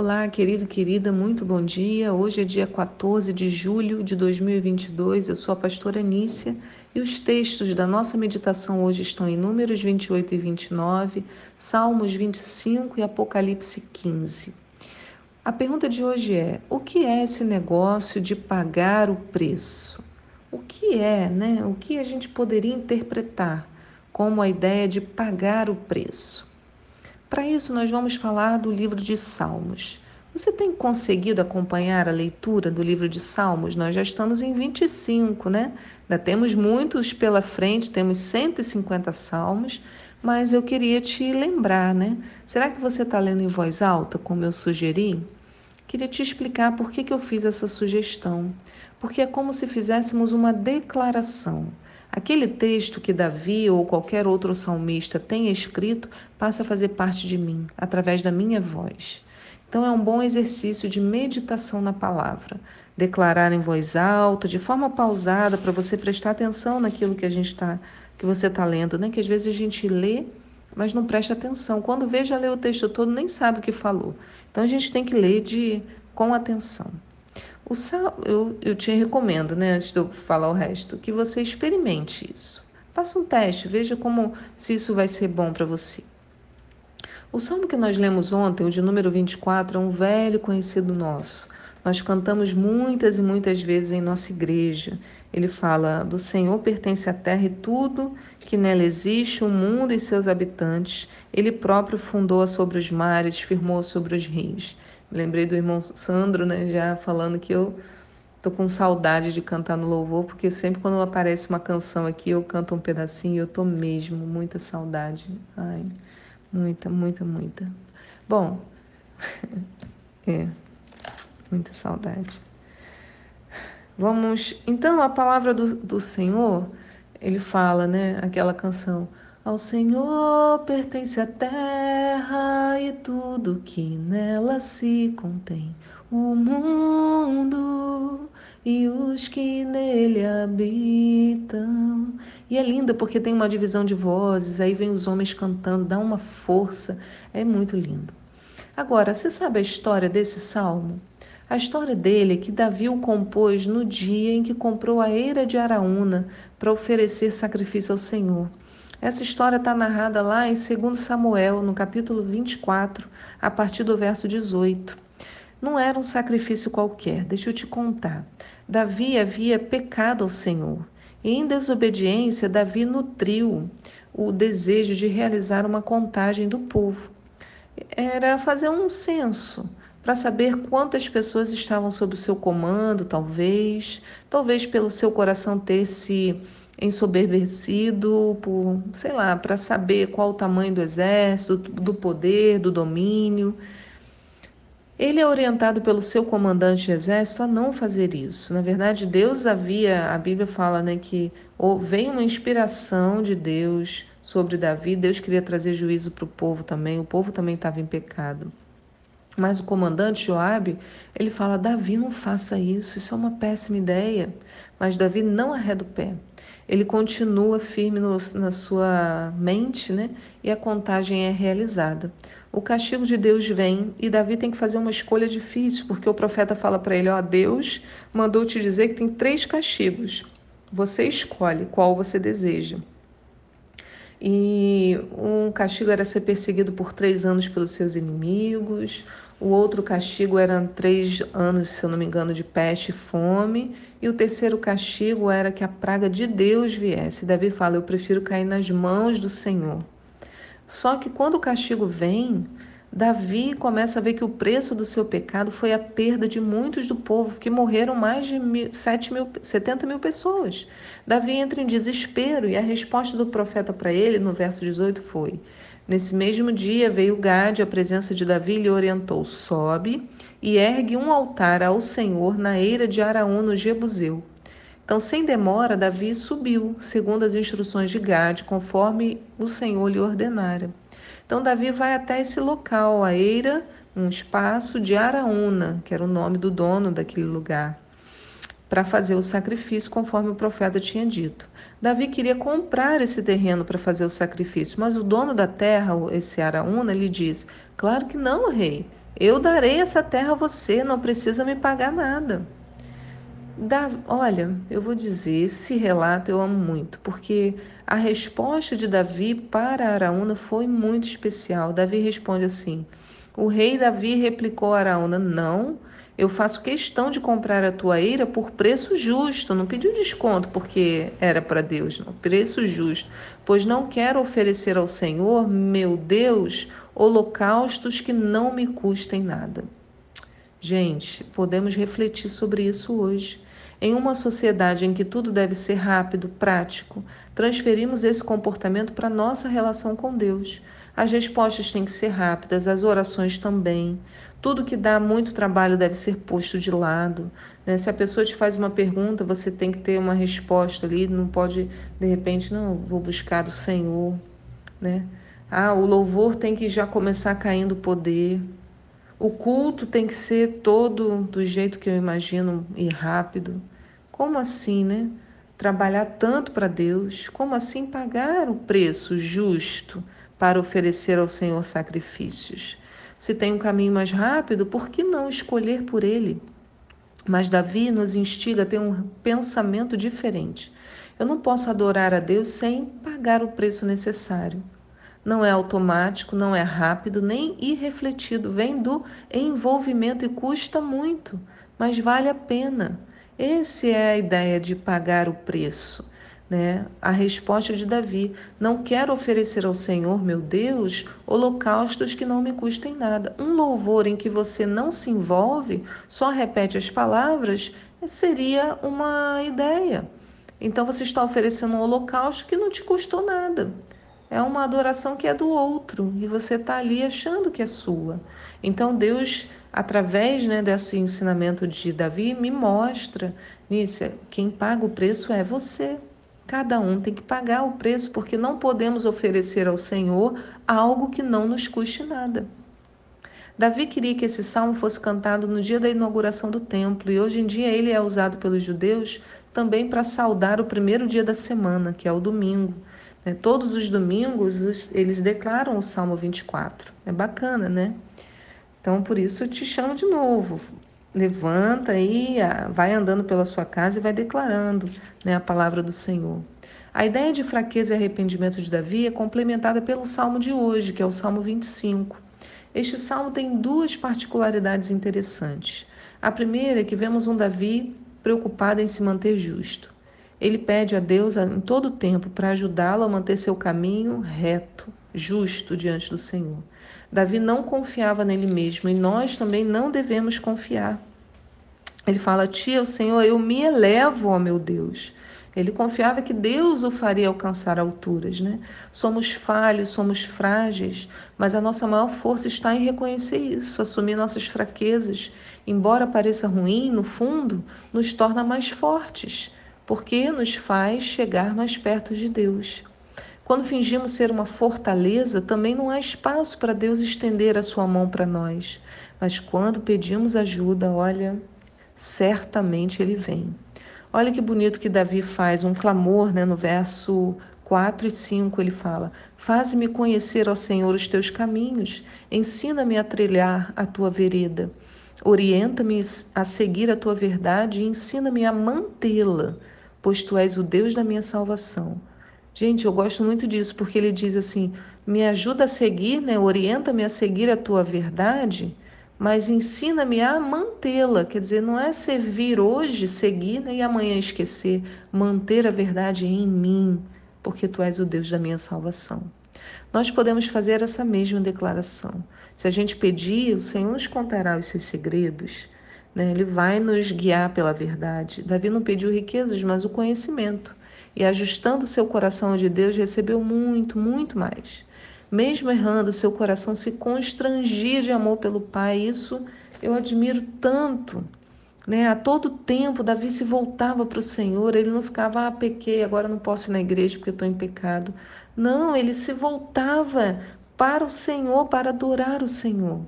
Olá, querido, querida, muito bom dia. Hoje é dia 14 de julho de 2022. Eu sou a pastora Nícia e os textos da nossa meditação hoje estão em Números 28 e 29, Salmos 25 e Apocalipse 15. A pergunta de hoje é: o que é esse negócio de pagar o preço? O que é, né? O que a gente poderia interpretar como a ideia de pagar o preço? Para isso, nós vamos falar do livro de Salmos. Você tem conseguido acompanhar a leitura do livro de Salmos? Nós já estamos em 25, né? Ainda temos muitos pela frente, temos 150 salmos, mas eu queria te lembrar, né? Será que você está lendo em voz alta, como eu sugeri? Queria te explicar por que, que eu fiz essa sugestão. Porque é como se fizéssemos uma declaração. Aquele texto que Davi ou qualquer outro salmista tenha escrito passa a fazer parte de mim, através da minha voz. Então é um bom exercício de meditação na palavra. Declarar em voz alta, de forma pausada, para você prestar atenção naquilo que a gente está, que você está lendo, né? Que às vezes a gente lê, mas não presta atenção. Quando vê, já leu o texto todo, nem sabe o que falou. Então a gente tem que ler de com atenção. O sal, eu, eu te recomendo, né, antes de eu falar o resto, que você experimente isso. Faça um teste, veja como se isso vai ser bom para você. O salmo que nós lemos ontem, o de número 24, é um velho conhecido nosso. Nós cantamos muitas e muitas vezes em nossa igreja. Ele fala: Do Senhor pertence a terra e tudo que nela existe, o mundo e seus habitantes. Ele próprio fundou sobre os mares, firmou sobre os rios. Lembrei do irmão Sandro, né, já falando que eu tô com saudade de cantar no louvor, porque sempre quando aparece uma canção aqui, eu canto um pedacinho e eu tô mesmo muita saudade. Ai, muita, muita, muita. Bom, é, muita saudade. Vamos, então, a palavra do, do Senhor, ele fala, né, aquela canção. Ao Senhor pertence a terra e tudo que nela se contém, o mundo e os que nele habitam. E é linda porque tem uma divisão de vozes, aí vem os homens cantando, dá uma força, é muito lindo. Agora, você sabe a história desse salmo? A história dele é que Davi o compôs no dia em que comprou a eira de Araúna para oferecer sacrifício ao Senhor. Essa história está narrada lá em 2 Samuel, no capítulo 24, a partir do verso 18. Não era um sacrifício qualquer, deixa eu te contar. Davi havia pecado ao Senhor. E em desobediência, Davi nutriu o desejo de realizar uma contagem do povo. Era fazer um censo para saber quantas pessoas estavam sob o seu comando, talvez, talvez pelo seu coração ter se ensoberbecido por, sei lá, para saber qual o tamanho do exército, do poder, do domínio. Ele é orientado pelo seu comandante de exército a não fazer isso. Na verdade, Deus havia, a Bíblia fala, né, que veio uma inspiração de Deus sobre Davi. Deus queria trazer juízo para o povo também. O povo também estava em pecado. Mas o comandante Joabe, ele fala: Davi, não faça isso, isso é uma péssima ideia. Mas Davi não arreda o pé. Ele continua firme no, na sua mente, né? E a contagem é realizada. O castigo de Deus vem e Davi tem que fazer uma escolha difícil, porque o profeta fala para ele: Ó, Deus mandou te dizer que tem três castigos. Você escolhe qual você deseja. E um castigo era ser perseguido por três anos pelos seus inimigos, o outro castigo eram três anos, se eu não me engano, de peste e fome. E o terceiro castigo era que a praga de Deus viesse. Davi fala: Eu prefiro cair nas mãos do Senhor. Só que quando o castigo vem, Davi começa a ver que o preço do seu pecado foi a perda de muitos do povo, que morreram mais de mil, 7 mil, 70 mil pessoas. Davi entra em desespero e a resposta do profeta para ele, no verso 18, foi: Nesse mesmo dia veio Gade à presença de Davi e lhe orientou: Sobe e ergue um altar ao Senhor na eira de Araú, no Jebuseu. Então, sem demora, Davi subiu, segundo as instruções de Gade, conforme o Senhor lhe ordenara. Então, Davi vai até esse local, a eira, um espaço de Araúna, que era o nome do dono daquele lugar para fazer o sacrifício, conforme o profeta tinha dito. Davi queria comprar esse terreno para fazer o sacrifício, mas o dono da terra, esse Araúna, lhe diz: Claro que não, rei. Eu darei essa terra a você, não precisa me pagar nada. Olha, eu vou dizer, esse relato eu amo muito, porque a resposta de Davi para Araúna foi muito especial. Davi responde assim: O rei Davi replicou a Araúna: Não, eu faço questão de comprar a tua eira por preço justo. Não pediu desconto porque era para Deus, não. Preço justo. Pois não quero oferecer ao Senhor, meu Deus, holocaustos que não me custem nada. Gente, podemos refletir sobre isso hoje. Em uma sociedade em que tudo deve ser rápido, prático, transferimos esse comportamento para nossa relação com Deus. As respostas têm que ser rápidas, as orações também. Tudo que dá muito trabalho deve ser posto de lado. Né? Se a pessoa te faz uma pergunta, você tem que ter uma resposta ali, não pode, de repente, não, vou buscar o Senhor. Né? Ah, o louvor tem que já começar caindo poder. O culto tem que ser todo do jeito que eu imagino e rápido. Como assim, né? Trabalhar tanto para Deus, como assim pagar o preço justo para oferecer ao Senhor sacrifícios? Se tem um caminho mais rápido, por que não escolher por ele? Mas Davi nos instiga a ter um pensamento diferente. Eu não posso adorar a Deus sem pagar o preço necessário não é automático, não é rápido, nem irrefletido, vem do envolvimento e custa muito, mas vale a pena. Essa é a ideia de pagar o preço. Né? A resposta de Davi: Não quero oferecer ao Senhor, meu Deus, holocaustos que não me custem nada. Um louvor em que você não se envolve, só repete as palavras, seria uma ideia. Então você está oferecendo um holocausto que não te custou nada. É uma adoração que é do outro e você está ali achando que é sua. Então Deus, através né, desse ensinamento de Davi, me mostra, Nícia, quem paga o preço é você. Cada um tem que pagar o preço, porque não podemos oferecer ao Senhor algo que não nos custe nada. Davi queria que esse salmo fosse cantado no dia da inauguração do templo, e hoje em dia ele é usado pelos judeus também para saudar o primeiro dia da semana, que é o domingo. Né? Todos os domingos eles declaram o Salmo 24. É bacana, né? Então, por isso eu te chamo de novo. Levanta aí, vai andando pela sua casa e vai declarando né, a palavra do Senhor. A ideia de fraqueza e arrependimento de Davi é complementada pelo salmo de hoje, que é o Salmo 25. Este salmo tem duas particularidades interessantes. A primeira é que vemos um Davi preocupado em se manter justo. Ele pede a Deus em todo o tempo para ajudá-lo a manter seu caminho reto, justo diante do Senhor. Davi não confiava nele mesmo e nós também não devemos confiar. Ele fala: Tia, o Senhor, eu me elevo, ó meu Deus. Ele confiava que Deus o faria alcançar alturas, né? Somos falhos, somos frágeis, mas a nossa maior força está em reconhecer isso, assumir nossas fraquezas. Embora pareça ruim, no fundo, nos torna mais fortes porque nos faz chegar mais perto de Deus. Quando fingimos ser uma fortaleza, também não há espaço para Deus estender a sua mão para nós. Mas quando pedimos ajuda, olha, certamente ele vem. Olha que bonito que Davi faz um clamor, né, no verso 4 e 5 ele fala: Faze-me conhecer, ó Senhor, os teus caminhos, ensina-me a trilhar a tua vereda. Orienta-me a seguir a tua verdade e ensina-me a mantê-la pois tu és o Deus da minha salvação. Gente, eu gosto muito disso, porque ele diz assim: me ajuda a seguir, né? orienta-me a seguir a tua verdade, mas ensina-me a mantê-la. Quer dizer, não é servir hoje, seguir né? e amanhã esquecer, manter a verdade em mim, porque tu és o Deus da minha salvação. Nós podemos fazer essa mesma declaração. Se a gente pedir, o Senhor nos contará os seus segredos. Né? Ele vai nos guiar pela verdade. Davi não pediu riquezas, mas o conhecimento. E ajustando seu coração de Deus, recebeu muito, muito mais. Mesmo errando, seu coração se constrangia de amor pelo Pai. Isso eu admiro tanto. Né? A todo tempo, Davi se voltava para o Senhor, ele não ficava, ah, pequei, agora não posso ir na igreja porque estou em pecado. Não, ele se voltava para o Senhor, para adorar o Senhor.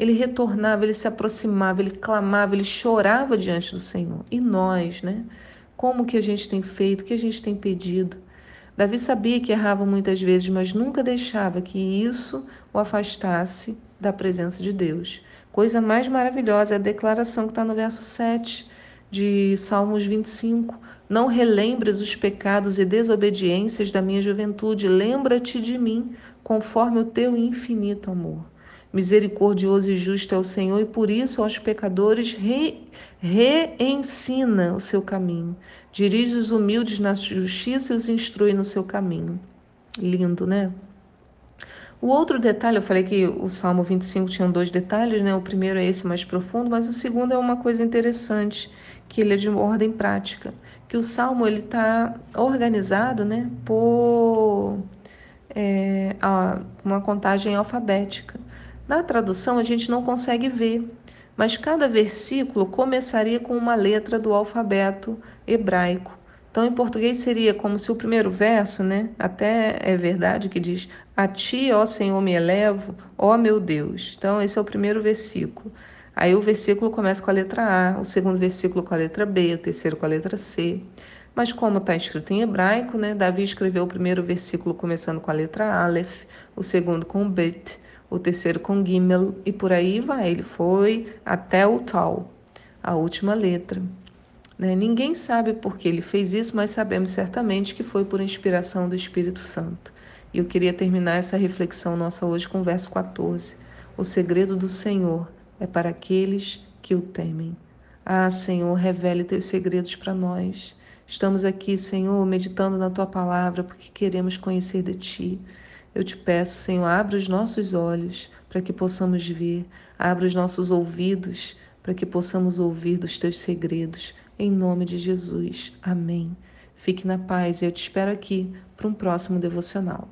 Ele retornava, ele se aproximava, ele clamava, ele chorava diante do Senhor. E nós, né? Como que a gente tem feito, o que a gente tem pedido? Davi sabia que errava muitas vezes, mas nunca deixava que isso o afastasse da presença de Deus. Coisa mais maravilhosa é a declaração que está no verso 7 de Salmos 25. Não relembres os pecados e desobediências da minha juventude, lembra-te de mim, conforme o teu infinito amor. Misericordioso e justo é o Senhor, e por isso aos pecadores re, reensina o seu caminho. Dirige os humildes na justiça e os instrui no seu caminho. Lindo, né? O outro detalhe, eu falei que o Salmo 25 tinha dois detalhes, né? O primeiro é esse mais profundo, mas o segundo é uma coisa interessante, que ele é de ordem prática, que o Salmo ele está organizado, né, por é, uma contagem alfabética. Na tradução a gente não consegue ver, mas cada versículo começaria com uma letra do alfabeto hebraico. Então, em português seria como se o primeiro verso, né? Até é verdade que diz: A ti, ó Senhor, me elevo, ó meu Deus. Então, esse é o primeiro versículo. Aí o versículo começa com a letra A, o segundo versículo com a letra B, o terceiro com a letra C. Mas como está escrito em hebraico, né? Davi escreveu o primeiro versículo começando com a letra Aleph, o segundo com Bet, o terceiro com Gimel e por aí vai. Ele foi até o Tal, a última letra. Né? Ninguém sabe por que ele fez isso, mas sabemos certamente que foi por inspiração do Espírito Santo. E eu queria terminar essa reflexão nossa hoje com o verso 14. O segredo do Senhor é para aqueles que o temem. Ah, Senhor, revele teus segredos para nós. Estamos aqui, Senhor, meditando na tua palavra porque queremos conhecer de ti. Eu te peço, Senhor, abra os nossos olhos para que possamos ver, abra os nossos ouvidos para que possamos ouvir dos teus segredos. Em nome de Jesus. Amém. Fique na paz e eu te espero aqui para um próximo devocional.